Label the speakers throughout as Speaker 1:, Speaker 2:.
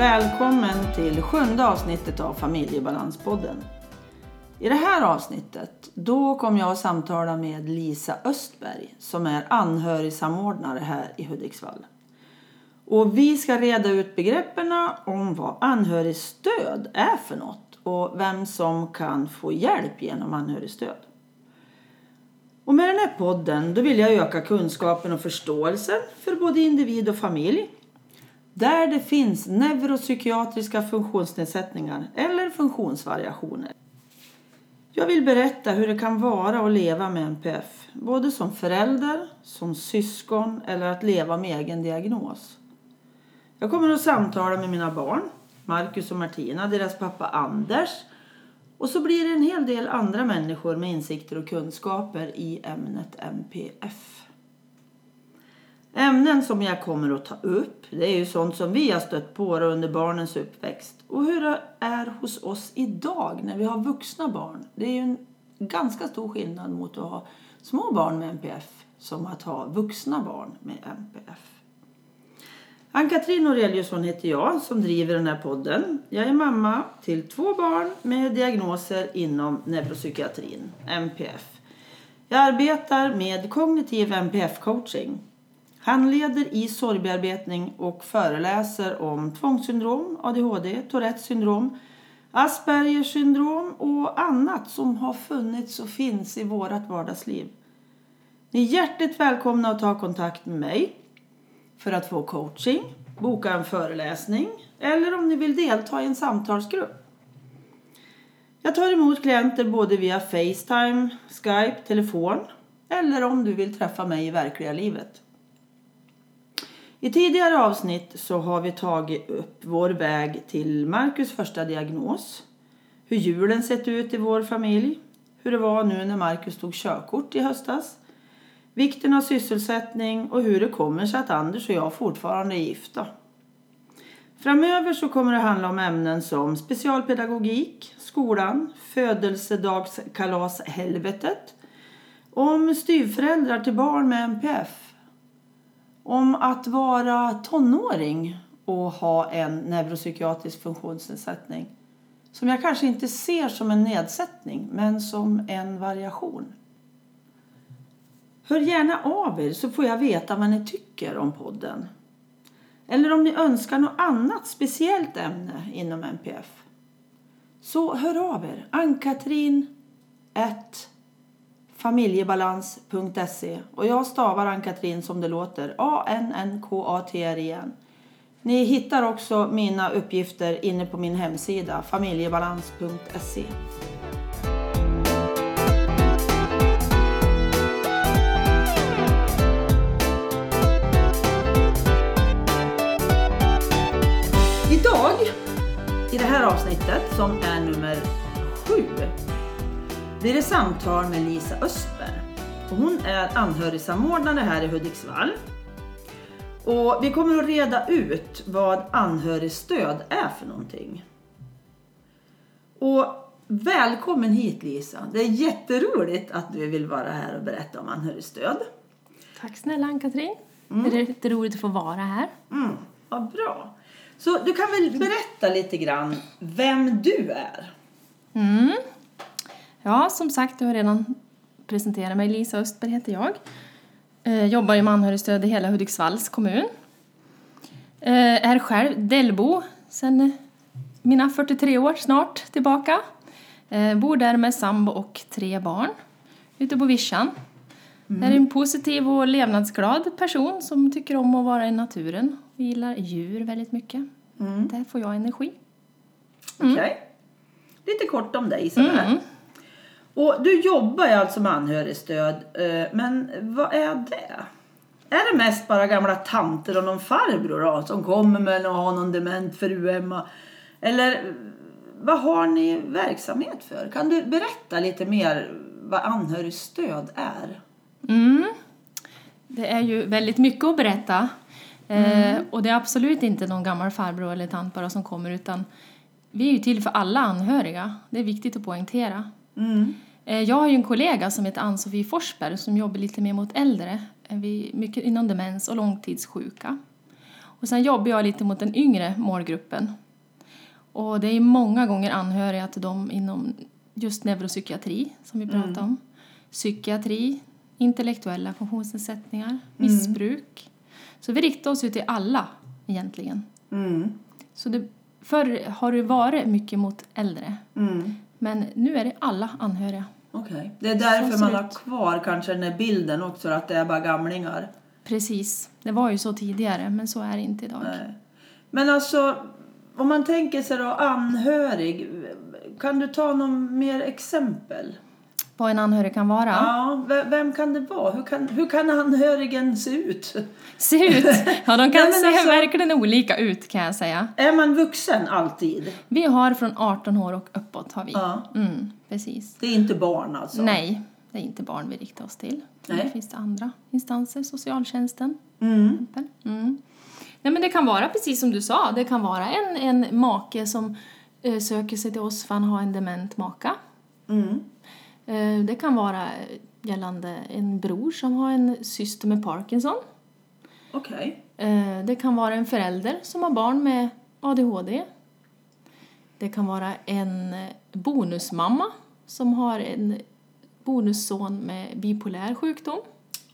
Speaker 1: Välkommen till sjunde avsnittet av Familjebalanspodden. I det här avsnittet då kommer jag att samtala med Lisa Östberg som är anhörigsamordnare här i Hudiksvall. Och vi ska reda ut begreppen om vad anhörigstöd är för något och vem som kan få hjälp genom anhörigstöd. Och med den här podden då vill jag öka kunskapen och förståelsen för både individ och familj där det finns neuropsykiatriska funktionsnedsättningar eller funktionsvariationer. Jag vill berätta hur det kan vara att leva med NPF, både som förälder, som syskon eller att leva med egen diagnos. Jag kommer att samtala med mina barn, Marcus och Martina, deras pappa Anders och så blir det en hel del andra människor med insikter och kunskaper i ämnet MPF. Ämnen som jag kommer att ta upp det är ju sånt som vi har stött på under barnens uppväxt. Och hur det är hos oss idag när vi har vuxna barn. Det är ju en ganska stor skillnad mot att ha små barn med MPF som att ha vuxna barn med MPF. Ann-Katrin Aureliusson heter jag som driver den här podden. Jag är mamma till två barn med diagnoser inom neuropsykiatrin, MPF. Jag arbetar med kognitiv MPF-coaching Handleder i sorgbearbetning och föreläser om tvångssyndrom, ADHD, Tourettes syndrom, Aspergers syndrom och annat som har funnits och finns i vårt vardagsliv. Ni är hjärtligt välkomna att ta kontakt med mig för att få coaching, boka en föreläsning eller om ni vill delta i en samtalsgrupp. Jag tar emot klienter både via Facetime, Skype, telefon eller om du vill träffa mig i verkliga livet. I tidigare avsnitt så har vi tagit upp vår väg till Marcus första diagnos, hur julen sett ut i vår familj, hur det var nu när Marcus tog körkort i höstas, vikten av sysselsättning och hur det kommer sig att Anders och jag fortfarande är gifta. Framöver så kommer det handla om ämnen som specialpedagogik, skolan, födelsedagskalashelvetet, om styvföräldrar till barn med MPF om att vara tonåring och ha en neuropsykiatrisk funktionsnedsättning som jag kanske inte ser som en nedsättning men som en variation. Hör gärna av er så får jag veta vad ni tycker om podden. Eller om ni önskar något annat speciellt ämne inom MPF. Så hör av er. Ann-Katrin 1 familjebalans.se och jag stavar Ann-Katrin som det låter, A-N-N-K-A-T-R-I-N. Ni hittar också mina uppgifter inne på min hemsida familjebalans.se. Idag, i det här avsnittet som är nummer blir det samtal med Lisa Östberg. Hon är anhörigsamordnare här i Hudiksvall. Och vi kommer att reda ut vad anhörigstöd är för någonting. Och välkommen hit Lisa. Det är jätteroligt att du vill vara här och berätta om anhörigstöd.
Speaker 2: Tack snälla Ann-Katrin. Mm. Det är jätteroligt att få vara här.
Speaker 1: Mm, vad bra. Så du kan väl berätta lite grann vem du är?
Speaker 2: Mm. Ja, som sagt, du har redan presenterat mig. Lisa Östberg heter jag. Eh, jobbar med anhörigstöd i hela Hudiksvalls kommun. Eh, är själv Dellbo sedan mina 43 år snart tillbaka. Eh, bor där med sambo och tre barn ute på vischan. Mm. Är en positiv och levnadsglad person som tycker om att vara i naturen och gillar djur väldigt mycket. Mm. Där får jag energi.
Speaker 1: Mm. Okej. Okay. Lite kort om dig sådär. Mm. Och du jobbar ju alltså med anhörigstöd, eh, men vad är det? Är det mest bara gamla tanter och någon farbror då, som kommer med och har någon dement fru hemma? Eller vad har ni verksamhet för? Kan du berätta lite mer vad anhörigstöd är?
Speaker 2: Mm. Det är ju väldigt mycket att berätta. Eh, mm. och det är absolut inte någon gammal farbror eller tant bara som kommer utan vi är ju till för alla anhöriga. Det är viktigt att poängtera. Mm. Eh, jag har ju en kollega som heter Ann-Sofie Forsberg som jobbar lite mer mot äldre, mycket inom demens och långtidssjuka. Och sen jobbar jag lite mot den yngre målgruppen. Och det är många gånger anhöriga till dem inom just neuropsykiatri som vi pratar om. Psykiatri, intellektuella funktionsnedsättningar, missbruk. Så vi riktar oss ju till alla egentligen.
Speaker 1: Mm.
Speaker 2: Så det, förr har det varit mycket mot äldre.
Speaker 1: Mm.
Speaker 2: Men nu är det alla anhöriga.
Speaker 1: Okej. Det är därför man har kvar kanske den här bilden också, att det är bara gamlingar.
Speaker 2: Precis. Det var ju så tidigare, men så är det inte idag.
Speaker 1: Nej. Men alltså, om man tänker sig då anhörig, kan du ta någon mer exempel?
Speaker 2: Vad en anhörig kan vara.
Speaker 1: Ja, ve- vem kan det vara? Hur kan, hur kan anhörigen se ut?
Speaker 2: Se ut! Ja, de kan se
Speaker 1: alltså-
Speaker 2: verkligen olika ut kan jag säga.
Speaker 1: Är man vuxen alltid?
Speaker 2: Vi har från 18 år och uppåt har vi.
Speaker 1: Ja.
Speaker 2: Mm, precis.
Speaker 1: Det är inte barn alltså?
Speaker 2: Nej, det är inte barn vi riktar oss till.
Speaker 1: Nej.
Speaker 2: Det finns det andra instanser, socialtjänsten
Speaker 1: Mm.
Speaker 2: Mm. Nej, men det kan vara precis som du sa, det kan vara en, en make som eh, söker sig till oss för att han har en dement maka.
Speaker 1: Mm.
Speaker 2: Eh, det kan vara gällande en bror som har en syster med Parkinson.
Speaker 1: Okej.
Speaker 2: Eh, Det kan vara en förälder som har barn med ADHD. Det kan vara en bonusmamma som har en bonusson med bipolär sjukdom.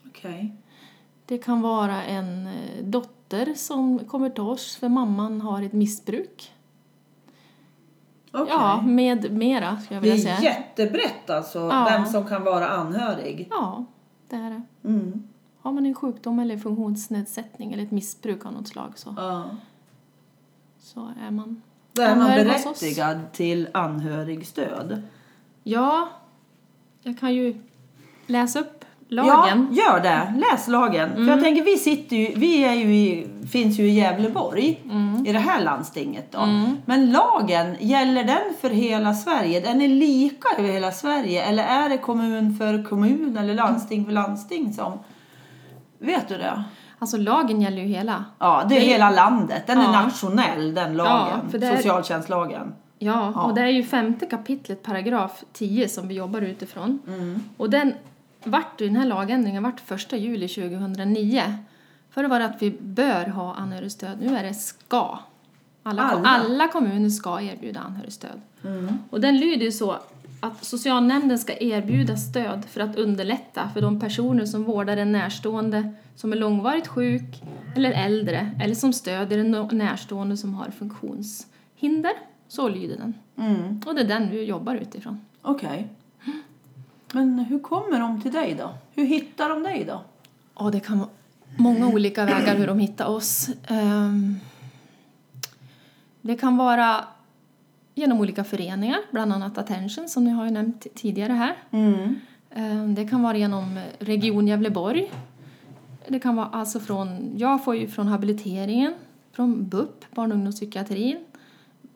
Speaker 1: Okej.
Speaker 2: Det kan vara en eh, dotter som kommer till oss för mamman har ett missbruk.
Speaker 1: Okej.
Speaker 2: Ja, med mera skulle jag
Speaker 1: Det
Speaker 2: vilja
Speaker 1: är
Speaker 2: säga.
Speaker 1: jättebrett alltså,
Speaker 2: Ja.
Speaker 1: vem som kan vara anhörig.
Speaker 2: Ja, det är det.
Speaker 1: Mm.
Speaker 2: Har man en sjukdom eller funktionsnedsättning eller ett missbruk av något slag så,
Speaker 1: Ja.
Speaker 2: så är man
Speaker 1: Då är man berättigad till anhörigstöd.
Speaker 2: Ja, jag kan ju läsa upp lagen.
Speaker 1: Ja, gör det. Läs lagen. För jag tänker, vi sitter ju, vi är ju i, finns ju i Gävleborg, i det här landstinget då. Men lagen, gäller den för hela Sverige? Den är lika över hela Sverige? Eller är det kommun för kommun eller landsting för landsting som... Vet du det?
Speaker 2: Alltså lagen gäller ju hela.
Speaker 1: Ja, det är
Speaker 2: Det är-
Speaker 1: hela landet. Den är
Speaker 2: Ja.
Speaker 1: nationell, den lagen.
Speaker 2: det är-
Speaker 1: Socialtjänstlagen.
Speaker 2: Ja,
Speaker 1: Ja.
Speaker 2: och det är ju femte kapitlet, paragraf 10 som vi jobbar utifrån.
Speaker 1: Mm.
Speaker 2: Och den vart, den här lagändringen vart första juli 2009. Förr var det att vi bör ha anhörigstöd, nu är det ska. Alla,
Speaker 1: Alla?
Speaker 2: alla kommuner ska erbjuda anhörigstöd. Och den lyder ju så att socialnämnden ska erbjuda stöd för att underlätta för de personer som vårdar en närstående som är långvarigt sjuk eller äldre eller som stödjer en närstående som har funktionshinder. Så lyder den.
Speaker 1: Mm.
Speaker 2: Och det är den vi jobbar utifrån.
Speaker 1: Okej. Men hur kommer de till dig då? Hur hittar de dig då?
Speaker 2: Ja, det kan vara många olika vägar hur de hittar oss. Ehm, Det kan vara genom olika föreningar, bland annat Attention som ni har nämnt tidigare här.
Speaker 1: Mm.
Speaker 2: Ehm, Det kan vara genom Region Gävleborg. Det kan vara alltså från, jag får ju från habiliteringen, från BUP, barn och ungdomspsykiatrin,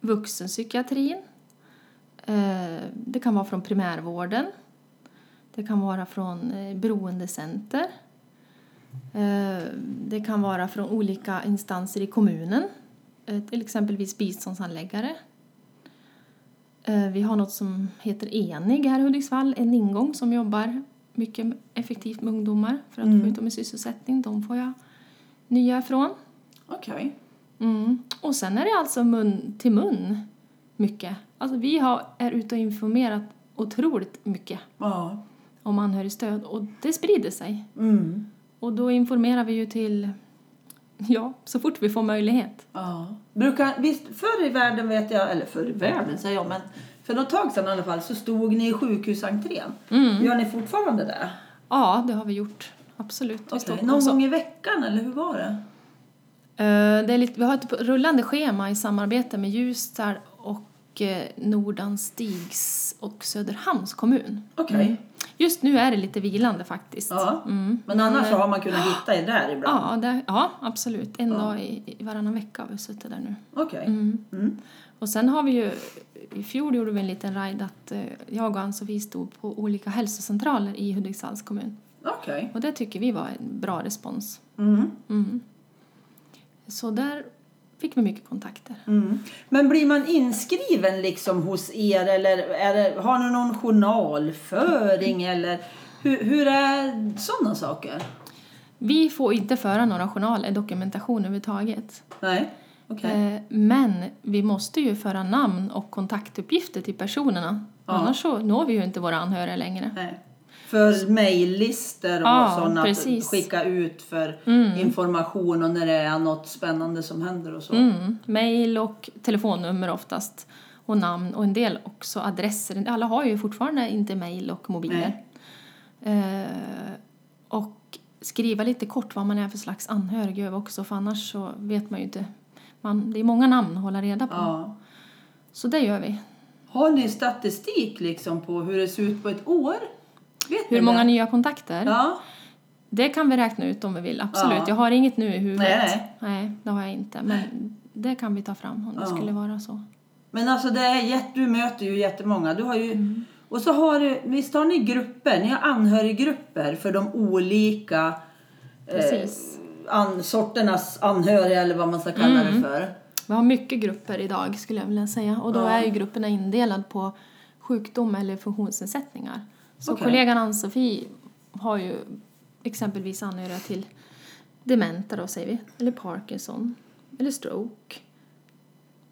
Speaker 2: vuxenpsykiatrin. Ehm, Det kan vara från primärvården. Det kan vara från eh, beroendecenter. Eh, Det kan vara från olika instanser i kommunen, eh, till exempelvis biståndshandläggare. Eh, Vi har något som heter ENIG här i Hudiksvall, en ingång som jobbar mycket effektivt med ungdomar för att få ut dem i sysselsättning. De får jag nya ifrån.
Speaker 1: Okej.
Speaker 2: Mm. Och sen är det alltså mun till mun mycket. Alltså vi har, är ute och informerat otroligt mycket
Speaker 1: Ja.
Speaker 2: Om anhörigstöd och det sprider sig.
Speaker 1: Mm.
Speaker 2: Och då informerar vi ju till, ja, så fort vi får möjlighet.
Speaker 1: Ja. Brukar, visst, förr i världen vet jag, eller förr i världen säger jag, men för något tag sedan i alla fall så stod ni i sjukhusentrén.
Speaker 2: Mm.
Speaker 1: Gör ni fortfarande det?
Speaker 2: Ja, det har vi gjort. Absolut. Står-
Speaker 1: Någon
Speaker 2: och så-
Speaker 1: gång i veckan eller hur var det?
Speaker 2: Eh, det är lite, vi har ett rullande schema i samarbete med Ljusdal och eh, Nordanstigs och Söderhamns kommun.
Speaker 1: Okej.
Speaker 2: Just nu är det lite vilande faktiskt.
Speaker 1: Ja.
Speaker 2: Mm.
Speaker 1: Men annars så har man kunnat hitta er där ibland?
Speaker 2: Ja, det, ja absolut. En dag i, i varannan vecka har vi suttit där nu.
Speaker 1: Okej.
Speaker 2: Mm.
Speaker 1: Mm.
Speaker 2: Och sen har vi ju, i fjol gjorde vi en liten ride att eh, jag och Ann-Sofie stod på olika hälsocentraler i Hudiksvalls kommun.
Speaker 1: Okej.
Speaker 2: Och det tycker vi var en bra respons.
Speaker 1: Mm.
Speaker 2: Mm. Så där fick vi mycket kontakter.
Speaker 1: Mm. Men blir man inskriven liksom hos er eller det, har ni någon journalföring eller hur, hur är sådana saker?
Speaker 2: Vi får inte föra några journaler, dokumentation överhuvudtaget.
Speaker 1: Nej, okej.
Speaker 2: Eh, Men vi måste ju föra namn och kontaktuppgifter till personerna.
Speaker 1: Ja.
Speaker 2: Annars så når vi ju inte våra anhöriga längre.
Speaker 1: Nej. För mejllistor och
Speaker 2: Ja,
Speaker 1: sådana, att
Speaker 2: precis.
Speaker 1: skicka ut för information och när det är något spännande som händer och så.
Speaker 2: Mm. Mail och telefonnummer oftast. Och namn och en del också adresser. Alla har ju fortfarande inte mail och mobiler. Eh, och skriva lite kort vad man är för slags anhörig över också för annars så vet man ju inte. Man, det är många namn att hålla reda på.
Speaker 1: Ja.
Speaker 2: Så det gör vi.
Speaker 1: Har ni statistik liksom på hur det ser ut på ett år? Vet
Speaker 2: Hur många
Speaker 1: det?
Speaker 2: nya kontakter?
Speaker 1: Ja.
Speaker 2: Det kan vi räkna ut om vi vill, absolut.
Speaker 1: Ja.
Speaker 2: Jag har inget nu i huvudet.
Speaker 1: Nej,
Speaker 2: nej. det har jag inte. Men det kan vi ta fram om det
Speaker 1: Ja.
Speaker 2: skulle vara så.
Speaker 1: Men alltså det är jätte, du möter ju jättemånga. Du har ju,
Speaker 2: Mm.
Speaker 1: Och så har du, visst har ni grupper? Ni har anhöriggrupper för de olika
Speaker 2: Precis.
Speaker 1: eh, an, sorternas anhöriga eller vad man ska kalla
Speaker 2: Mm.
Speaker 1: det för.
Speaker 2: Vi har mycket grupper idag skulle jag vilja säga. Och då
Speaker 1: Ja.
Speaker 2: är ju grupperna indelade på sjukdom eller funktionsnedsättningar. Så
Speaker 1: Okej.
Speaker 2: kollegan Ann-Sofie har ju exempelvis anhöriga till dementa då säger vi. Eller Parkinson. Eller stroke.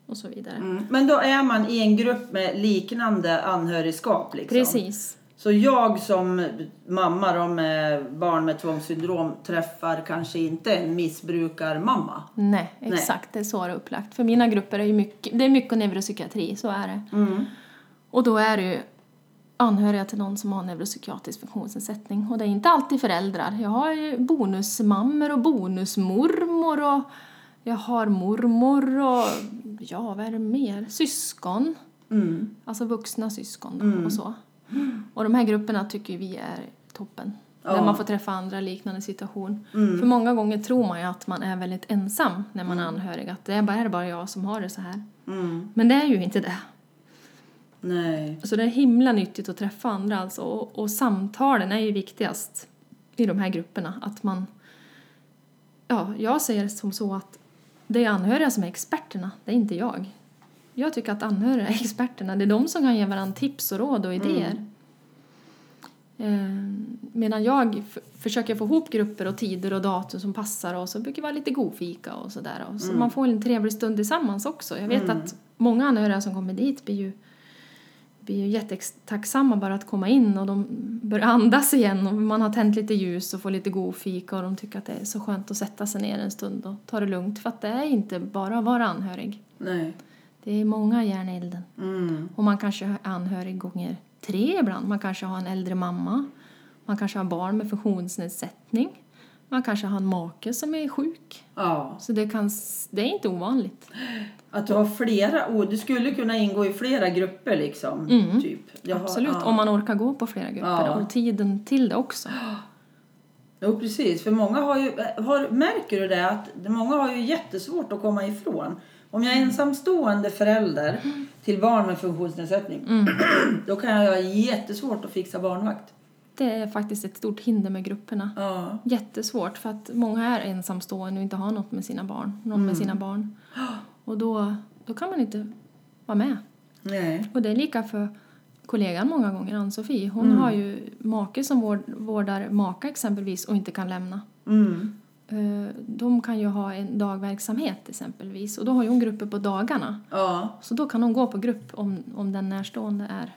Speaker 2: Och så vidare.
Speaker 1: Mm. Men då är man i en grupp med liknande anhörigskap liksom.
Speaker 2: Precis.
Speaker 1: Så jag som mamma då med barn med tvångssyndrom träffar kanske inte en missbrukarmamma.
Speaker 2: Nej,
Speaker 1: Nej.
Speaker 2: exakt. Det är så det är upplagt. För mina grupper är ju mycket, det är mycket neuropsykiatri, så är det.
Speaker 1: Mm.
Speaker 2: Och då är det ju anhöriga till någon som har neuropsykiatrisk funktionsnedsättning. Och det är inte alltid föräldrar. Jag har ju bonusmammor och bonusmormor och jag har mormor och ja, vad är det mer? Syskon.
Speaker 1: Mm.
Speaker 2: Alltså vuxna syskon då, och så. Och de här grupperna tycker vi är toppen. Där
Speaker 1: Ja.
Speaker 2: man får träffa andra liknande situation. För många gånger tror man ju att man är väldigt ensam när man är anhörig. Att det är bara, är det bara jag som har det så här.
Speaker 1: Mm.
Speaker 2: Men det är ju inte det.
Speaker 1: Nej.
Speaker 2: Så det är himla nyttigt att träffa andra alltså. Och, och samtalen är ju viktigast i de här grupperna. Att man... Ja, jag säger det som så att det är anhöriga som är experterna, det är inte jag. Jag tycker att anhöriga är experterna. Det är de som kan ge varandra tips och råd och idéer. Eh, medan jag försöker få ihop grupper och tider och datum som passar och så brukar det vara lite godfika och sådär. Och Så man får en trevlig stund tillsammans också. Jag vet att många anhöriga som kommer dit blir ju blir ju jättetacksamma bara att komma in och de börjar andas igen och man har tänt lite ljus och får lite god fika och de tycker att det är så skönt att sätta sig ner en stund och ta det lugnt för att det är inte bara att vara anhörig.
Speaker 1: Nej.
Speaker 2: Det är många järn i elden.
Speaker 1: Mm.
Speaker 2: Och man kanske är anhörig gånger tre ibland. Man kanske har en äldre mamma. Man kanske har barn med funktionsnedsättning. Man kanske har en make som är sjuk.
Speaker 1: Ja.
Speaker 2: Så det, kan, det är inte ovanligt.
Speaker 1: Att du har flera ord. Du skulle kunna ingå i flera grupper liksom.
Speaker 2: Mm.
Speaker 1: Typ. Jag har-
Speaker 2: Absolut,
Speaker 1: ja.
Speaker 2: om man orkar gå på flera grupper
Speaker 1: Ja.
Speaker 2: och tiden till det också.
Speaker 1: Jo, precis. För många har ju, har, märker du det att många har ju jättesvårt att komma ifrån. Om jag är ensamstående förälder till barn med funktionsnedsättning, då kan jag ha jättesvårt att fixa barnvakt.
Speaker 2: Det är faktiskt ett stort hinder med grupperna.
Speaker 1: Ja.
Speaker 2: Jättesvårt för att många är ensamstående och inte har något med sina barn. Någon med sina barn. Och då, då kan man inte vara med.
Speaker 1: Nej.
Speaker 2: Och det är lika för kollegan många gånger, Ann-Sofie. Hon har ju make som vård, vårdar maka exempelvis och inte kan lämna.
Speaker 1: Mm.
Speaker 2: Eh, De kan ju ha en dagverksamhet exempelvis och då har ju hon grupper på dagarna.
Speaker 1: Ja.
Speaker 2: Så då kan hon gå på grupp om, om den närstående är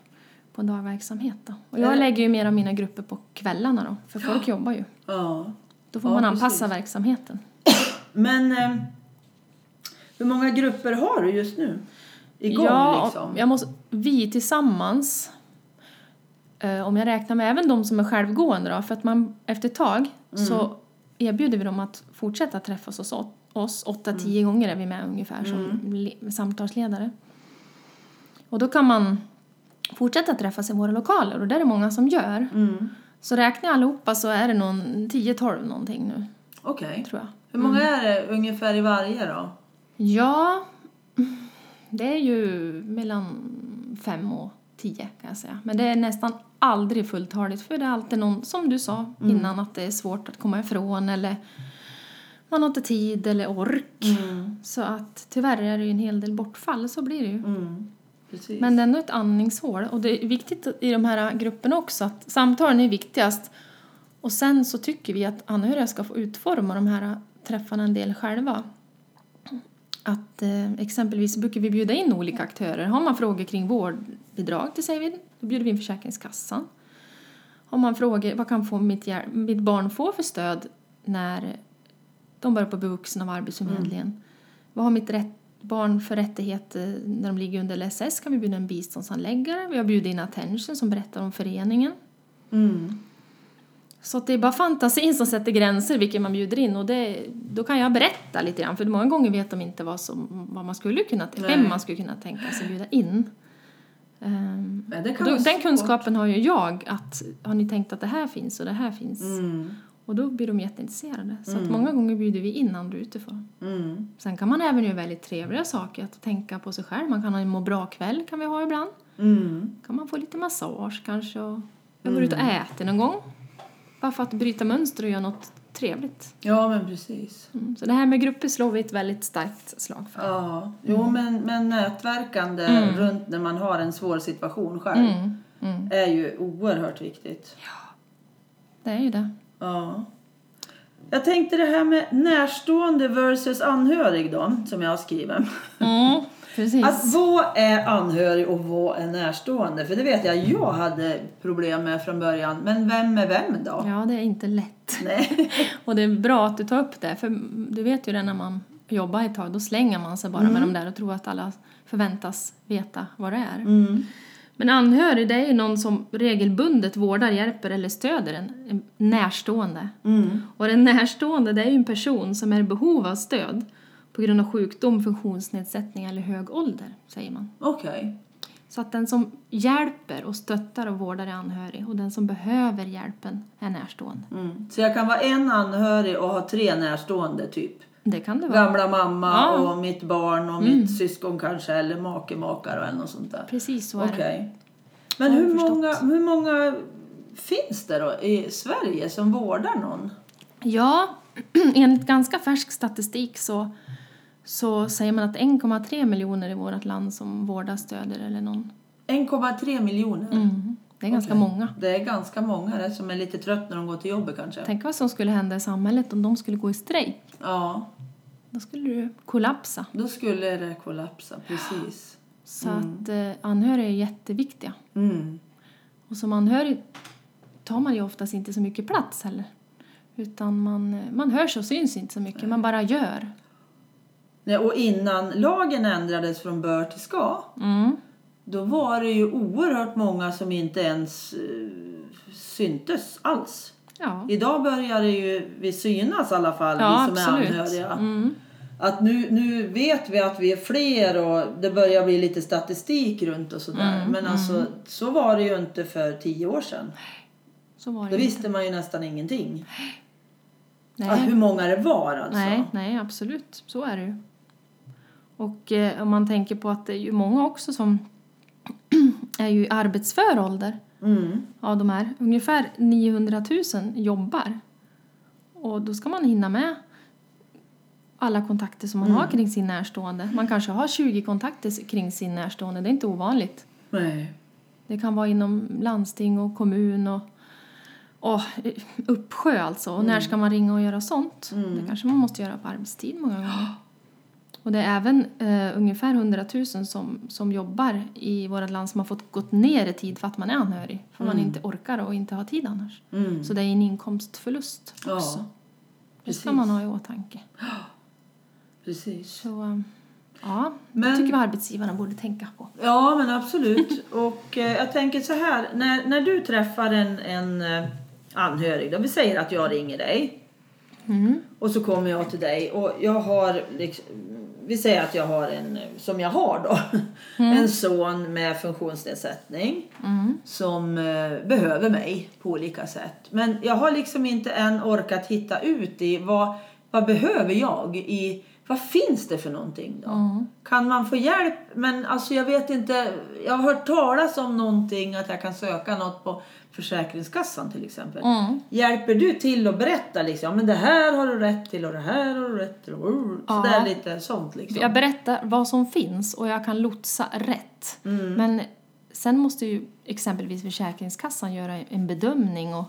Speaker 2: på dagverksamhet. Då. Och jag
Speaker 1: Eller-
Speaker 2: lägger ju mer av mina grupper på kvällarna då, för folk jobbar ju.
Speaker 1: ja.
Speaker 2: Då får
Speaker 1: Ja,
Speaker 2: man anpassa
Speaker 1: precis.
Speaker 2: verksamheten.
Speaker 1: Men eh, hur många grupper har du just nu? Igång
Speaker 2: ja,
Speaker 1: liksom?
Speaker 2: jag måste, vi tillsammans, eh, om jag räknar med även de som är självgående då, för att man efter ett tag
Speaker 1: Mm.
Speaker 2: så erbjuder vi dem att fortsätta träffas hos oss. Åtta,
Speaker 1: Mm.
Speaker 2: tio gånger är vi med ungefär som le- samtalsledare. Och då kan man fortsätta träffas i våra lokaler och det är det många som gör.
Speaker 1: Mm.
Speaker 2: Så räknar jag allihopa så är det någon 10-12 någonting nu,
Speaker 1: Okej.
Speaker 2: tror jag.
Speaker 1: Hur många är det ungefär i varje då?
Speaker 2: Ja, det är ju mellan fem och tio kan jag säga. Men det är nästan aldrig fulltaligt för det är alltid någon, som du sa innan, att det är svårt att komma ifrån eller man har inte tid eller ork. Så att tyvärr är det ju en hel del bortfall, så blir det ju.
Speaker 1: Mm. Precis.
Speaker 2: Men det är ändå ett andningshål och det är viktigt i de här grupperna också att samtalen är viktigast Och sen så tycker vi att anhöriga ska få utforma de här träffarna en del själva. Att eh, exempelvis brukar vi bjuda in olika aktörer. Har man frågor kring vårdbidrag till säger vi, då bjuder vi in Försäkringskassan. Har man frågor, vad kan få mitt, mitt barn få för stöd när de börjar på vuxna av Arbetsförmedlingen? Vad har mitt rätt, barn för rättigheter när de ligger under LSS? Kan vi bjuda en biståndshandläggare? Vi har bjudit in Attention som berättar om föreningen.
Speaker 1: Mm.
Speaker 2: Så det är bara fantasin som sätter gränser vilken man bjuder in och det, då kan jag berätta lite grann för många gånger vet de inte vad, som, vad man skulle kunna,
Speaker 1: Nej.
Speaker 2: vem man skulle kunna tänka sig bjuda in.
Speaker 1: Kan
Speaker 2: då, den kunskapen har ju jag att har ni tänkt att det här finns och det här finns
Speaker 1: Mm.
Speaker 2: Och då blir de jätteintresserade. Så att många gånger bjuder vi in andra utifrån.
Speaker 1: Mm.
Speaker 2: Sen kan man även göra väldigt trevliga saker, att tänka på sig själv. Man kan ha en må bra-kväll kan vi ha ibland.
Speaker 1: Mm.
Speaker 2: kan man få lite massage kanske och jag går ut och äter någon gång. Bara för att bryta mönster och göra något trevligt.
Speaker 1: Ja, men precis.
Speaker 2: Mm. Så det här med grupper slår vi ett väldigt starkt slag för.
Speaker 1: Ja, jo men, men nätverkande runt när man har en svår situation själv
Speaker 2: Mm. Mm.
Speaker 1: är ju oerhört viktigt.
Speaker 2: Det är ju det.
Speaker 1: Ja. Jag tänkte det här med närstående versus anhörig då, som jag har skrivit.
Speaker 2: Mm. Precis.
Speaker 1: Att vad är anhörig och vad är närstående? För det vet jag jag hade problem med från början. Men vem är vem då?
Speaker 2: Ja, det är inte lätt.
Speaker 1: Nej.
Speaker 2: Och det är bra att du tar upp det, för du vet ju det när man jobbar ett tag, då slänger man sig bara med de där och tror att alla förväntas veta vad det är.
Speaker 1: Mm.
Speaker 2: Men anhörig, det är ju någon som regelbundet vårdar, hjälper eller stöder en, en närstående.
Speaker 1: Mm.
Speaker 2: Och den närstående, det är ju en person som är i behov av stöd på grund av sjukdom, funktionsnedsättning eller hög ålder, säger man.
Speaker 1: Okej.
Speaker 2: Så att den som hjälper och stöttar och vårdar är anhörig och den som behöver hjälpen är närstående.
Speaker 1: Mm. Så jag kan vara en anhörig och ha tre närstående typ?
Speaker 2: Det kan det vara.
Speaker 1: Gamla mamma
Speaker 2: Ja. Mm.
Speaker 1: och mitt barn och mitt syskon kanske eller make, makar eller något sånt där.
Speaker 2: Precis så är
Speaker 1: Okej. Men
Speaker 2: Har jag
Speaker 1: hur
Speaker 2: förstått.
Speaker 1: många, hur många finns det då i Sverige som vårdar någon?
Speaker 2: det. Ja, enligt ganska färsk statistik så, så säger man att 1,3 miljoner i vårt land som vårdar, stöder eller någon.
Speaker 1: 1,3 miljoner.
Speaker 2: Mm. Det är ganska
Speaker 1: Okej.
Speaker 2: många.
Speaker 1: Det är ganska många det, som är lite trött när de går till jobbet kanske.
Speaker 2: Tänk vad som skulle hända i samhället om de skulle gå i strejk.
Speaker 1: Ja,
Speaker 2: Då skulle du kollapsa.
Speaker 1: då skulle det kollapsa. Precis.
Speaker 2: Så att eh, anhöriga är jätteviktiga.
Speaker 1: Mm.
Speaker 2: Och som anhörig tar man ju oftast inte så mycket plats heller. Utan man, man hörs och syns inte så mycket, man bara gör.
Speaker 1: Nej, och innan lagen ändrades från bör till ska,
Speaker 2: Mm.
Speaker 1: Då var det ju oerhört många som inte ens uh, syntes alls.
Speaker 2: Ja,
Speaker 1: Idag börjar det ju vi synas i alla fall,
Speaker 2: ja
Speaker 1: vi som är
Speaker 2: absolut.
Speaker 1: anhöriga.
Speaker 2: Mm.
Speaker 1: Att nu, nu vet vi att vi är fler och det börjar bli lite statistik runt och sådär.
Speaker 2: Mm,
Speaker 1: Men alltså, så var det ju inte för tio år sedan.
Speaker 2: Så var det
Speaker 1: Då
Speaker 2: inte.
Speaker 1: visste man ju nästan ingenting.
Speaker 2: Nej.
Speaker 1: Att hur många det var alltså.
Speaker 2: nej, nej, absolut. Så är det ju. Och eh, om man tänker på att det är ju många också som är ju i arbetsför ålder
Speaker 1: Mm.
Speaker 2: av de här. Ungefär 900 000 jobbar. Och då ska man hinna med alla kontakter som man
Speaker 1: Mm.
Speaker 2: har kring sin närstående. Man kanske har 20 kontakter kring sin närstående, det är inte ovanligt.
Speaker 1: Nej.
Speaker 2: Det kan vara inom landsting och kommun och, och uppsjö alltså. Och när ska man ringa och göra sånt? Det kanske man måste göra på arbetstid många gånger. Och det är även eh, ungefär 100 000 som, som jobbar i vårt land som har fått gått ner i tid för att man är anhörig. För man inte orkar och inte har tid annars.
Speaker 1: Mm.
Speaker 2: Så det är en inkomstförlust
Speaker 1: Ja,
Speaker 2: också. det ska man ha i åtanke.
Speaker 1: Precis.
Speaker 2: Så eh, ja,
Speaker 1: Men-
Speaker 2: det tycker vi arbetsgivarna borde tänka på.
Speaker 1: Ja, men absolut. Och eh, jag tänker så här, när, när du träffar en, en eh, anhörig, då vi säger att jag ringer dig
Speaker 2: Mm.
Speaker 1: och så kommer jag till dig och jag har, liksom, vi säger att jag har en, som jag har då, en son med funktionsnedsättning
Speaker 2: Mm.
Speaker 1: som eh, behöver mig på olika sätt. Men jag har liksom inte än orkat hitta ut i vad, vad behöver jag i vad finns det för någonting då?
Speaker 2: Mm.
Speaker 1: Kan man få hjälp? Men alltså jag vet inte. Jag har hört talas om någonting att jag kan söka något på Försäkringskassan till exempel.
Speaker 2: Mm.
Speaker 1: Hjälper du till att berätta liksom? Ja, men det här har du rätt till och det här har du rätt till. Och, så
Speaker 2: Ja.
Speaker 1: där lite sånt liksom.
Speaker 2: Jag berättar vad som finns och jag kan lotsa rätt.
Speaker 1: Mm.
Speaker 2: Men sen måste ju exempelvis Försäkringskassan göra en bedömning och,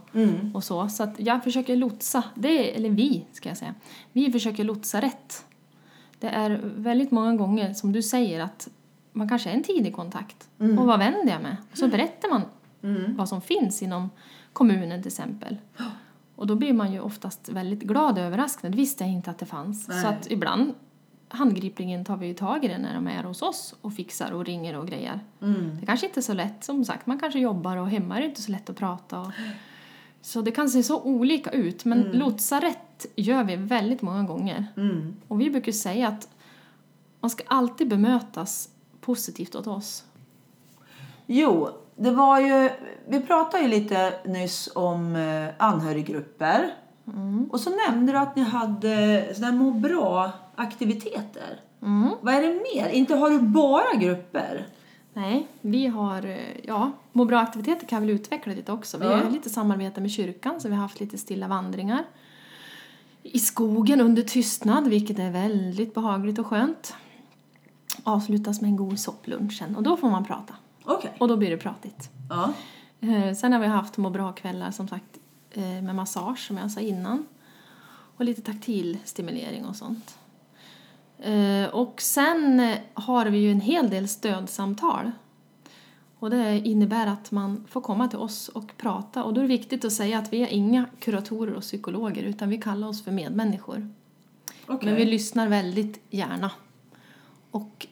Speaker 2: och så. Så att jag försöker lotsa, det, eller vi ska jag säga, vi försöker lotsa rätt. Det är väldigt många gånger som du säger att man kanske är en tidig kontakt. Och vad vänder jag med? Och så berättar man vad som finns inom kommunen till exempel. Och då blir man ju oftast väldigt glad och överraskad. Det visste jag inte att det fanns.
Speaker 1: Nej.
Speaker 2: Så att ibland handgripligen tar vi ju tag i det när de är hos oss och fixar och ringer och grejer. Det kanske inte är så lätt, som sagt, man kanske jobbar och hemma är det inte så lätt att prata. Och... Så det kan se så olika ut, men lotsa rätt gör vi väldigt många gånger. Och vi brukar säga att man ska alltid bemötas positivt åt oss.
Speaker 1: Jo, det var ju... Vi pratade ju lite nyss om eh, anhöriggrupper. Och så nämnde du att ni hade sådana må bra-aktiviteter. Vad är det mer? Inte har du bara grupper?
Speaker 2: Nej, vi har, eh, ja, må bra-aktiviteter kan vi väl utveckla lite också. Vi
Speaker 1: Ja.
Speaker 2: har lite samarbete med kyrkan så vi har haft lite stilla vandringar i skogen under tystnad, vilket är väldigt behagligt och skönt. Avslutas med en god sopplunch sen och då får man prata.
Speaker 1: Okej.
Speaker 2: Och då blir det pratigt.
Speaker 1: Ja.
Speaker 2: Eh, Sen har vi haft må bra-kvällar som sagt eh, med massage som jag sa innan. Och lite taktil stimulering och sånt. Eh, Och sen har vi ju en hel del stödsamtal. Och det innebär att man får komma till oss och prata. Och då är det viktigt att säga att vi är inga kuratorer och psykologer utan vi kallar oss för medmänniskor.
Speaker 1: Okej.
Speaker 2: Men vi lyssnar väldigt gärna. Och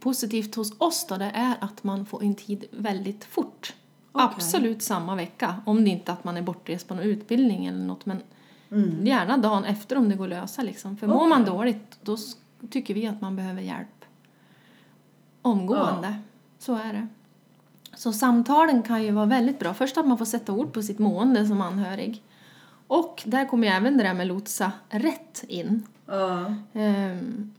Speaker 2: positivt hos oss då, det är att man får en tid väldigt fort.
Speaker 1: Okej.
Speaker 2: Absolut samma vecka. Om det inte är att man är bortrest på någon utbildning eller något. Men gärna dagen efter om det går att lösa liksom. För mår man dåligt då tycker vi att man behöver hjälp omgående. Så är det. Så samtalen kan ju vara väldigt bra. Först att man får sätta ord på sitt mående som anhörig. Och där kommer ju även det där med lotsa rätt in. Ehm,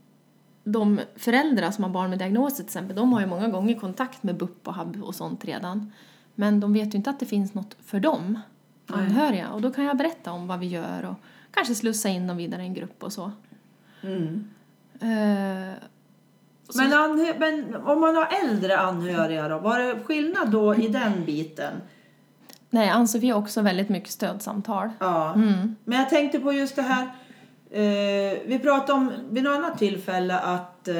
Speaker 2: De föräldrar som har barn med diagnoser till exempel, de har ju många gånger kontakt med BUP och HAB och sånt redan. Men de vet ju inte att det finns något för dem, anhöriga. Och då kan jag berätta om vad vi gör och kanske slussa in dem vidare i en grupp och så. Ehm,
Speaker 1: Men, anhö- men om man har äldre anhöriga då? Var det skillnad då i den biten?
Speaker 2: nej, Ann-Sofie har också väldigt mycket stödsamtal.
Speaker 1: Ja. Men jag tänkte på just det här. Eh, vi pratade om vid något annat tillfälle att eh,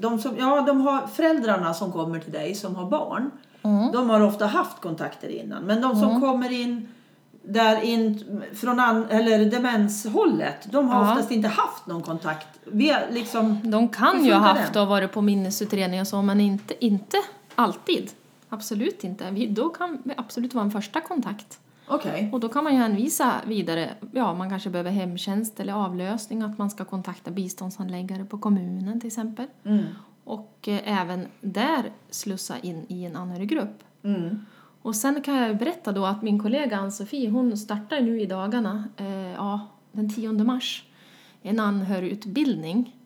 Speaker 1: de, som, ja, de har föräldrarna som kommer till dig som har barn. De har ofta haft kontakter innan. Men de som kommer in där in från an, eller demenshållet. De har
Speaker 2: Ja.
Speaker 1: oftast inte haft någon kontakt. Vi liksom,
Speaker 2: De kan ju ha haft
Speaker 1: det?
Speaker 2: och varit på minnesutredning och så, men inte, inte alltid. Absolut inte. Vi, då kan vi absolut vara en första kontakt.
Speaker 1: Okej.
Speaker 2: Och då kan man ju hänvisa vidare, ja man kanske behöver hemtjänst eller avlösning, att man ska kontakta biståndshandläggare på kommunen till exempel. Och eh, även där slussa in i en anhöriggrupp.
Speaker 1: Mm.
Speaker 2: Och sen kan jag berätta då att min kollega Ann-Sofie, hon startar nu i dagarna, eh, ja den 10 mars, en anhörigutbildning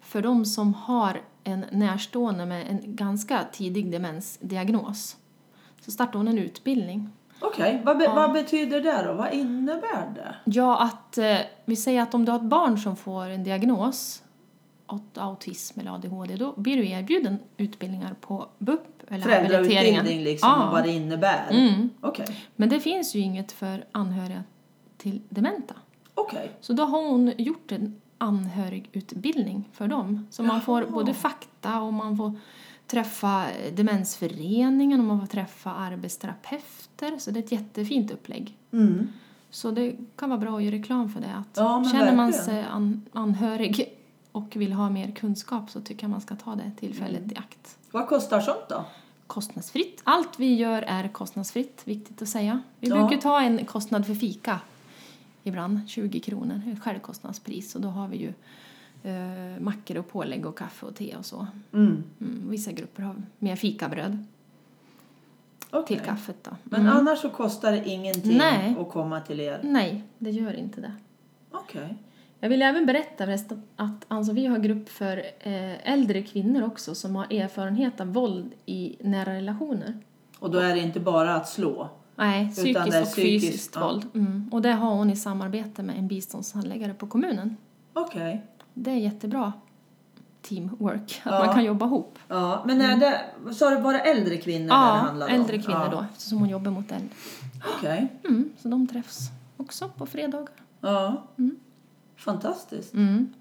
Speaker 2: för de som har en närstående med en ganska tidig demensdiagnos. Så startar hon en utbildning.
Speaker 1: Okej, vad, be, vad betyder det då? Vad innebär det?
Speaker 2: Ja, att eh, vi säger att om du har ett barn som får en diagnos, aut- autism eller ADHD, då blir du erbjuden utbildningar på BUP eller.
Speaker 1: Föräldrautbildning liksom,
Speaker 2: Ja.
Speaker 1: och vad det innebär?
Speaker 2: Mm.
Speaker 1: Okej.
Speaker 2: Men det finns ju inget för anhöriga till dementa.
Speaker 1: Okej.
Speaker 2: Så då har hon gjort en anhörigutbildning för dem. Så man får både fakta och man får träffa Demensföreningen och man får träffa arbetsterapeuter. Så det är ett jättefint upplägg.
Speaker 1: Mm.
Speaker 2: Så det kan vara bra att göra reklam för det. Att
Speaker 1: Ja,
Speaker 2: känner man sig an, anhörig och vill ha mer kunskap så tycker jag man ska ta det tillfället
Speaker 1: Mm.
Speaker 2: i akt.
Speaker 1: Vad kostar sånt då?
Speaker 2: Kostnadsfritt. Allt vi gör är kostnadsfritt, viktigt att säga. Vi
Speaker 1: Ja.
Speaker 2: brukar ta en kostnad för fika ibland, 20 kronor, ett självkostnadspris. Och då har vi ju eh, mackor och pålägg och kaffe och te och så.
Speaker 1: Mm.
Speaker 2: Mm, vissa grupper har mer fikabröd
Speaker 1: Okej.
Speaker 2: till kaffet då.
Speaker 1: Men annars så kostar det ingenting
Speaker 2: Nej.
Speaker 1: att komma till er?
Speaker 2: Nej, det gör inte det.
Speaker 1: Okej.
Speaker 2: Jag vill även berätta förresten att Ann-Sofie har grupp för eh, äldre kvinnor också som har erfarenhet av våld i nära relationer.
Speaker 1: Och då är det inte bara att slå?
Speaker 2: Nej, psykiskt och
Speaker 1: psykiskt,
Speaker 2: fysiskt
Speaker 1: ja.
Speaker 2: våld. Mm. Och det har hon i samarbete med en biståndshandläggare på kommunen.
Speaker 1: Okej.
Speaker 2: Det är jättebra. teamwork, att
Speaker 1: Ja.
Speaker 2: man kan jobba ihop.
Speaker 1: Ja, men är det, sa du bara äldre kvinnor det
Speaker 2: Ja,
Speaker 1: handlar om?
Speaker 2: äldre kvinnor
Speaker 1: ja.
Speaker 2: då, eftersom hon jobbar mot äldre.
Speaker 1: Okej.
Speaker 2: Mm, så de träffs också på fredagar.
Speaker 1: Ja. Fantastiskt.
Speaker 2: Mm,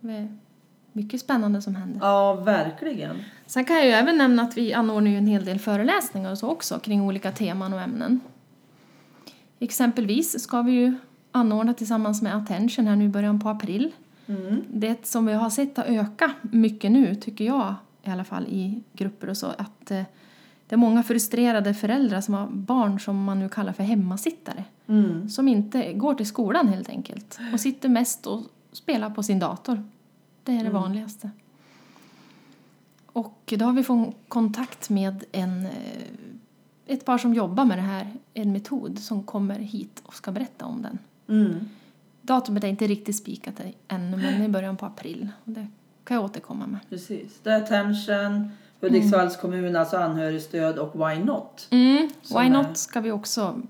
Speaker 2: mycket spännande som händer.
Speaker 1: Ja, verkligen.
Speaker 2: Sen kan jag ju även nämna att vi anordnar ju en hel del föreläsningar och så också kring olika teman och ämnen. Exempelvis ska vi ju anordna tillsammans med Attention här nu i början på april.
Speaker 1: Mm.
Speaker 2: Det som vi har sett att öka mycket nu, tycker jag i alla fall i grupper och så, att eh, det är många frustrerade föräldrar som har barn som man nu kallar för hemmasittare.
Speaker 1: Mm.
Speaker 2: Som inte går till skolan helt enkelt och sitter mest och spelar på sin dator. Det är det vanligaste. Och då har vi fått kontakt med en, eh, ett par som jobbar med det här, en metod som kommer hit och ska berätta om den.
Speaker 1: Mm.
Speaker 2: Datumet är inte riktigt spikat ännu men i början på april. Och det kan jag återkomma med.
Speaker 1: Precis. Det är Attention, Hudiksvalls kommun, alltså anhörigstöd och Why Not.
Speaker 2: Mm. Why
Speaker 1: är-
Speaker 2: Not ska vi också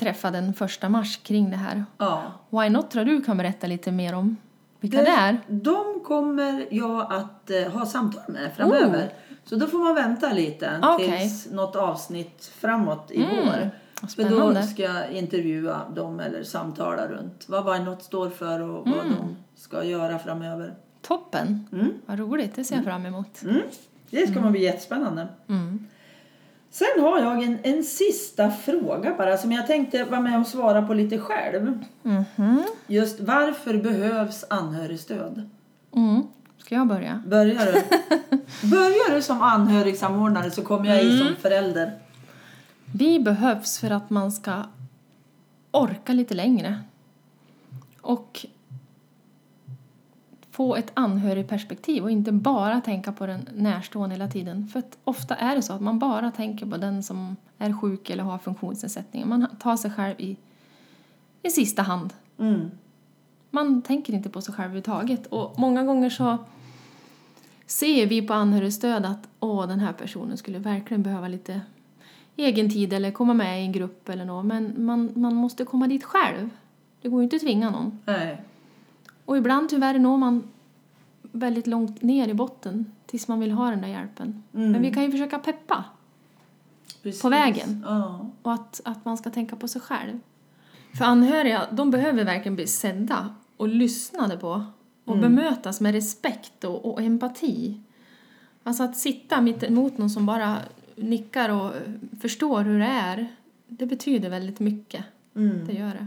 Speaker 2: träffa den första mars kring det här.
Speaker 1: Ja.
Speaker 2: Why Not tror du kan berätta lite mer om vilka det är?
Speaker 1: De kommer jag att eh, ha samtal med framöver. Så då får man vänta lite
Speaker 2: Oh. Okej.
Speaker 1: tills något avsnitt framåt i
Speaker 2: Mm.
Speaker 1: vår.
Speaker 2: Vad
Speaker 1: För då
Speaker 2: Spännande.
Speaker 1: ska jag intervjua dem eller samtala runt vad Why Not står för och vad
Speaker 2: Mm.
Speaker 1: de ska göra framöver.
Speaker 2: Toppen!
Speaker 1: Mm.
Speaker 2: Vad roligt, det ser jag fram emot.
Speaker 1: Mm. Det ska man bli jättespännande.
Speaker 2: Mm.
Speaker 1: Sen har jag en, en sista fråga bara som jag tänkte vara med och svara på lite själv.
Speaker 2: Mhm.
Speaker 1: Just varför behövs anhörigstöd?
Speaker 2: Mm. Ska jag börja?
Speaker 1: Börjar du? Börjar du som anhörigsamordnare så kommer jag i som förälder.
Speaker 2: Vi behövs för att man ska orka lite längre. Och få ett anhörigperspektiv och inte bara tänka på den närstående hela tiden. För ofta är det så att man bara tänker på den som är sjuk eller har funktionsnedsättning. Man tar sig själv i, i sista hand.
Speaker 1: Mm.
Speaker 2: Man tänker inte på sig själv överhuvudtaget. Och många gånger så ser vi på anhörigstöd att åh, den här personen skulle verkligen behöva lite egen tid eller komma med i en grupp eller något. Men man, man måste komma dit själv. Det går ju inte att tvinga någon.
Speaker 1: Nej.
Speaker 2: Och ibland tyvärr når man väldigt långt ner i botten tills man vill ha den där hjälpen.
Speaker 1: Mm.
Speaker 2: Men vi kan ju försöka peppa
Speaker 1: Precis.
Speaker 2: På vägen.
Speaker 1: Ja.
Speaker 2: och att, att man ska tänka på sig själv. För anhöriga, de behöver verkligen bli sedda och lyssnade på och bemötas med respekt och, och empati. Alltså att sitta mitt emot någon som bara nickar och förstår hur det är, det betyder väldigt mycket.
Speaker 1: Mm.
Speaker 2: Det gör det.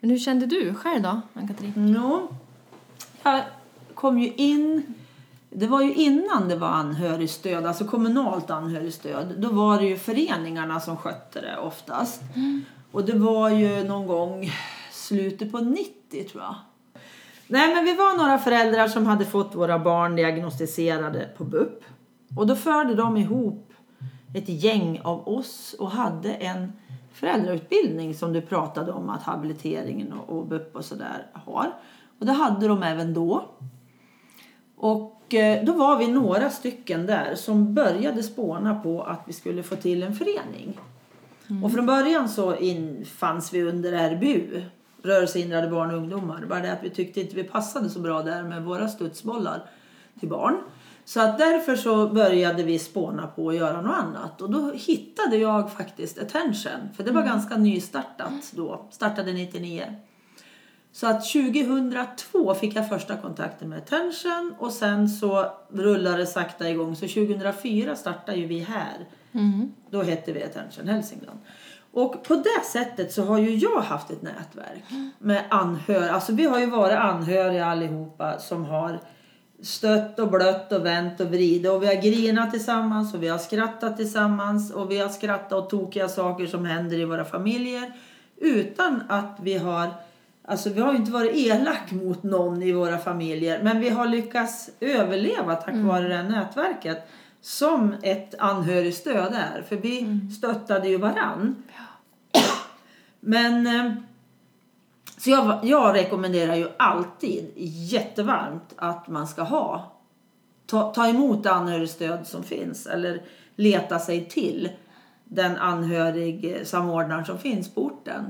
Speaker 2: Men hur kände du själv då, Ann-Katrin?
Speaker 1: Ja. Jag kom ju in... Det var ju innan det var anhörigstöd, alltså kommunalt anhörigstöd. Då var det ju föreningarna som skötte det oftast. Och det var ju någon gång slutet på 90 tror jag. Nej men vi var några föräldrar som hade fått våra barn diagnostiserade på BUP. Och då förde de ihop ett gäng av oss och hade en föräldrautbildning som du pratade om att habiliteringen och, och BUP och sådär har. Och det hade de även då. Och eh, då var vi några stycken där som började spåna på att vi skulle få till en förening. Och från början så in, fanns vi under RBU, rörelsehindrade barn och ungdomar. Bara det att vi tyckte inte vi passade så bra där med våra studsbollar till barn. Så att därför så började vi spåna på att göra något annat. Och då hittade jag faktiskt Attention. För det var ganska nystartat då. Startade 99. Så att 2002 fick jag första kontakten med Attention och sen så rullade det sakta igång. Så 2004 startade ju vi här. Då hette vi Attention Hälsingland. Och på det sättet så har ju jag haft ett nätverk med anhöriga. Alltså vi har ju varit anhöriga allihopa som har stött och blött och vänt och vridit. Och vi har grinat tillsammans och vi har skrattat tillsammans. Och vi har skrattat åt tokiga saker som händer i våra familjer. Utan att vi har Alltså vi har ju inte varit elak mot någon i våra familjer men vi har lyckats överleva tack vare det här nätverket som ett anhörigstöd är. För vi stöttade ju varann. Men eh, så jag, jag rekommenderar ju alltid jättevarmt att man ska ha ta, ta emot anhörigstöd som finns eller leta sig till den anhörig samordnaren som finns på orten.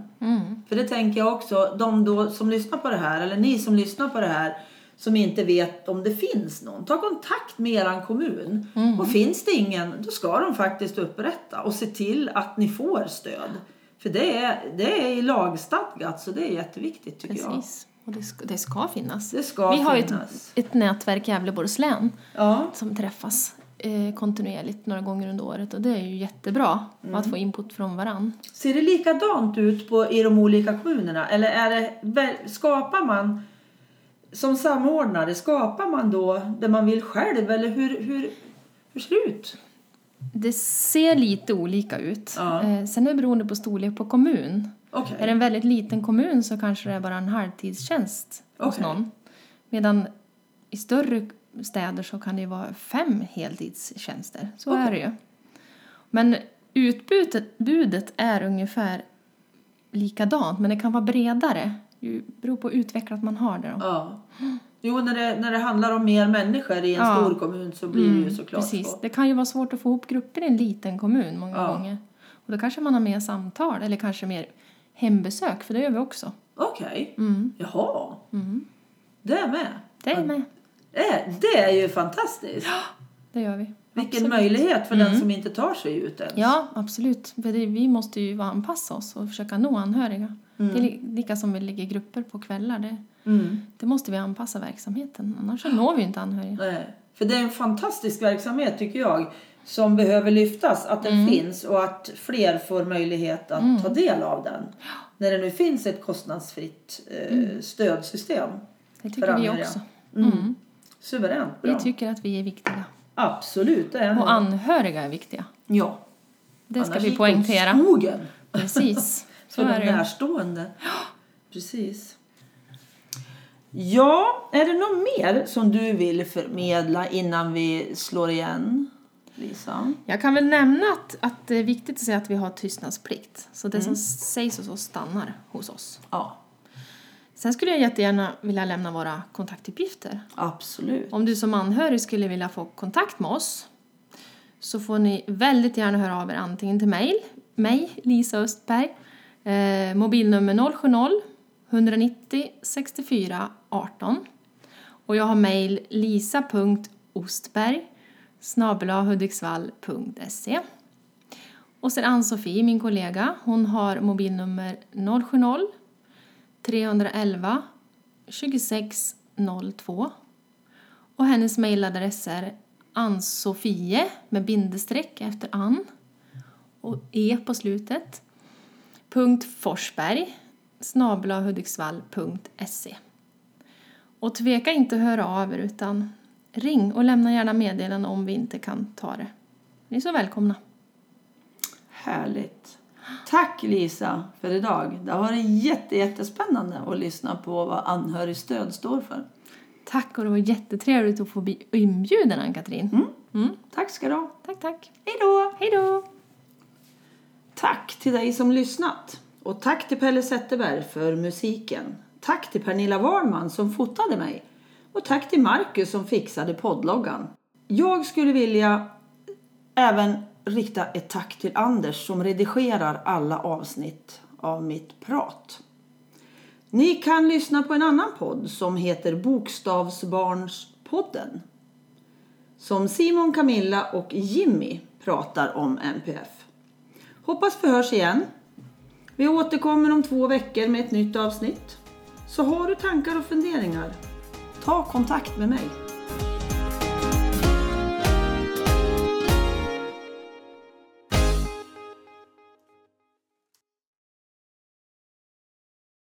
Speaker 1: För det tänker jag också, de då som lyssnar på det här, eller ni som lyssnar på det här, som inte vet om det finns någon. Ta kontakt med er kommun.
Speaker 2: Mm.
Speaker 1: Och finns det ingen, då ska de faktiskt upprätta och se till att ni får stöd. För det är, det är i lagstadgat så det är jätteviktigt tycker jag.
Speaker 2: Precis. Och det ska, det ska finnas.
Speaker 1: Det ska
Speaker 2: Vi har ju ett, ett nätverk i Gävleborgs län
Speaker 1: Ja,
Speaker 2: som träffas eh, kontinuerligt några gånger under året och det är ju jättebra
Speaker 1: Mm.
Speaker 2: att få input från varann.
Speaker 1: Ser det likadant ut på, i de olika kommunerna? Eller är det, skapar man som samordnare, skapar man då det man vill själv? Eller hur, hur, hur ser det ut?
Speaker 2: Det ser lite olika ut.
Speaker 1: Ja.
Speaker 2: Eh, sen är det beroende på storlek på kommun.
Speaker 1: Okej.
Speaker 2: Är det en väldigt liten kommun så kanske det är bara en halvtidstjänst hos
Speaker 1: Okej.
Speaker 2: någon. Medan i större städer så kan det ju vara fem heltidstjänster. Så
Speaker 1: Okej.
Speaker 2: är det ju. Men utbudet budet är ungefär likadant, men det kan vara bredare. Det beror på hur utvecklat man har det. Då.
Speaker 1: Ja. Jo, när det, när det handlar om mer människor i en
Speaker 2: Ja.
Speaker 1: stor kommun så blir det ju såklart
Speaker 2: Precis.
Speaker 1: så.
Speaker 2: Det kan ju vara svårt att få ihop grupper i en liten kommun många
Speaker 1: Ja.
Speaker 2: gånger. Och då kanske man har mer samtal eller kanske mer hembesök, för det gör vi också.
Speaker 1: Okej.
Speaker 2: Mm.
Speaker 1: Jaha.
Speaker 2: Mm.
Speaker 1: Det är med.
Speaker 2: Det är med.
Speaker 1: Det, det är ju fantastiskt.
Speaker 2: Det gör vi.
Speaker 1: Vilken
Speaker 2: Absolut.
Speaker 1: möjlighet för den som inte tar sig ut ens.
Speaker 2: Ja, absolut. Vi måste ju anpassa oss och försöka nå anhöriga. Det är li- lika som vi lägger grupper på kvällar. Det,
Speaker 1: Mm.
Speaker 2: det måste vi anpassa verksamheten, annars så når vi inte anhöriga.
Speaker 1: Nej. För det är en fantastisk verksamhet tycker jag. Som behöver lyftas, att den
Speaker 2: Mm.
Speaker 1: finns och att fler får möjlighet att ta del av den. När det nu finns ett kostnadsfritt eh, stödsystem.
Speaker 2: Det
Speaker 1: för
Speaker 2: tycker vi också.
Speaker 1: Suveränt bra.
Speaker 2: Vi tycker att vi är viktiga.
Speaker 1: Absolut, det är
Speaker 2: Och anhöriga är viktiga.
Speaker 1: Ja.
Speaker 2: Det ska
Speaker 1: Annars
Speaker 2: vi
Speaker 1: gick
Speaker 2: poängtera.
Speaker 1: skogen.
Speaker 2: Precis. Så
Speaker 1: för
Speaker 2: är
Speaker 1: de närstående. Precis. Ja, är det något mer som du vill förmedla innan vi slår igen, Lisa?
Speaker 2: Jag kan väl nämna att, att det är viktigt att säga att vi har tystnadsplikt. Så det
Speaker 1: Mm.
Speaker 2: som sägs hos oss stannar hos oss.
Speaker 1: Ja,
Speaker 2: Sen skulle jag jättegärna vilja lämna våra kontaktuppgifter.
Speaker 1: absolut.
Speaker 2: Om du som anhörig skulle vilja få kontakt med oss så får ni väldigt gärna höra av er antingen till mig, mig Lisa Östberg, eh, mobilnummer 070 190 64 18 och jag har mejl lisa.ostberg snabelahudiksvall.se och sen Ann-Sofie, min kollega, hon har mobilnummer 070 311-2602 och hennes mejladress är ansofie med bindestreck efter Ann och e på slutet. Punkt Forsberg snabelahudiksvall.se Och tveka inte att höra av er utan ring och lämna gärna meddelande om vi inte kan ta det. Ni är så välkomna.
Speaker 1: Härligt. Tack Lisa för idag. Det har varit jätte, jättespännande att lyssna på vad anhörigstöd står för.
Speaker 2: Tack och det var jättetrevligt att få bli inbjuden Ann-Katrin. Mm.
Speaker 1: Tack ska du ha.
Speaker 2: Tack, tack.
Speaker 1: Hej då!
Speaker 2: Hej då!
Speaker 1: Tack till dig som lyssnat. Och tack till Pelle Zetterberg för musiken. Tack till Pernilla Warnman som fotade mig. Och tack till Marcus som fixade poddloggan. Jag skulle vilja även rikta ett tack till Anders som redigerar alla avsnitt av mitt prat. Ni kan lyssna på en annan podd som heter Bokstavsbarnspodden. Som Simon, Camilla och Jimmy pratar om MPF. Hoppas vi hörs igen. Vi återkommer om två veckor med ett nytt avsnitt. Så har du tankar och funderingar, ta kontakt med mig.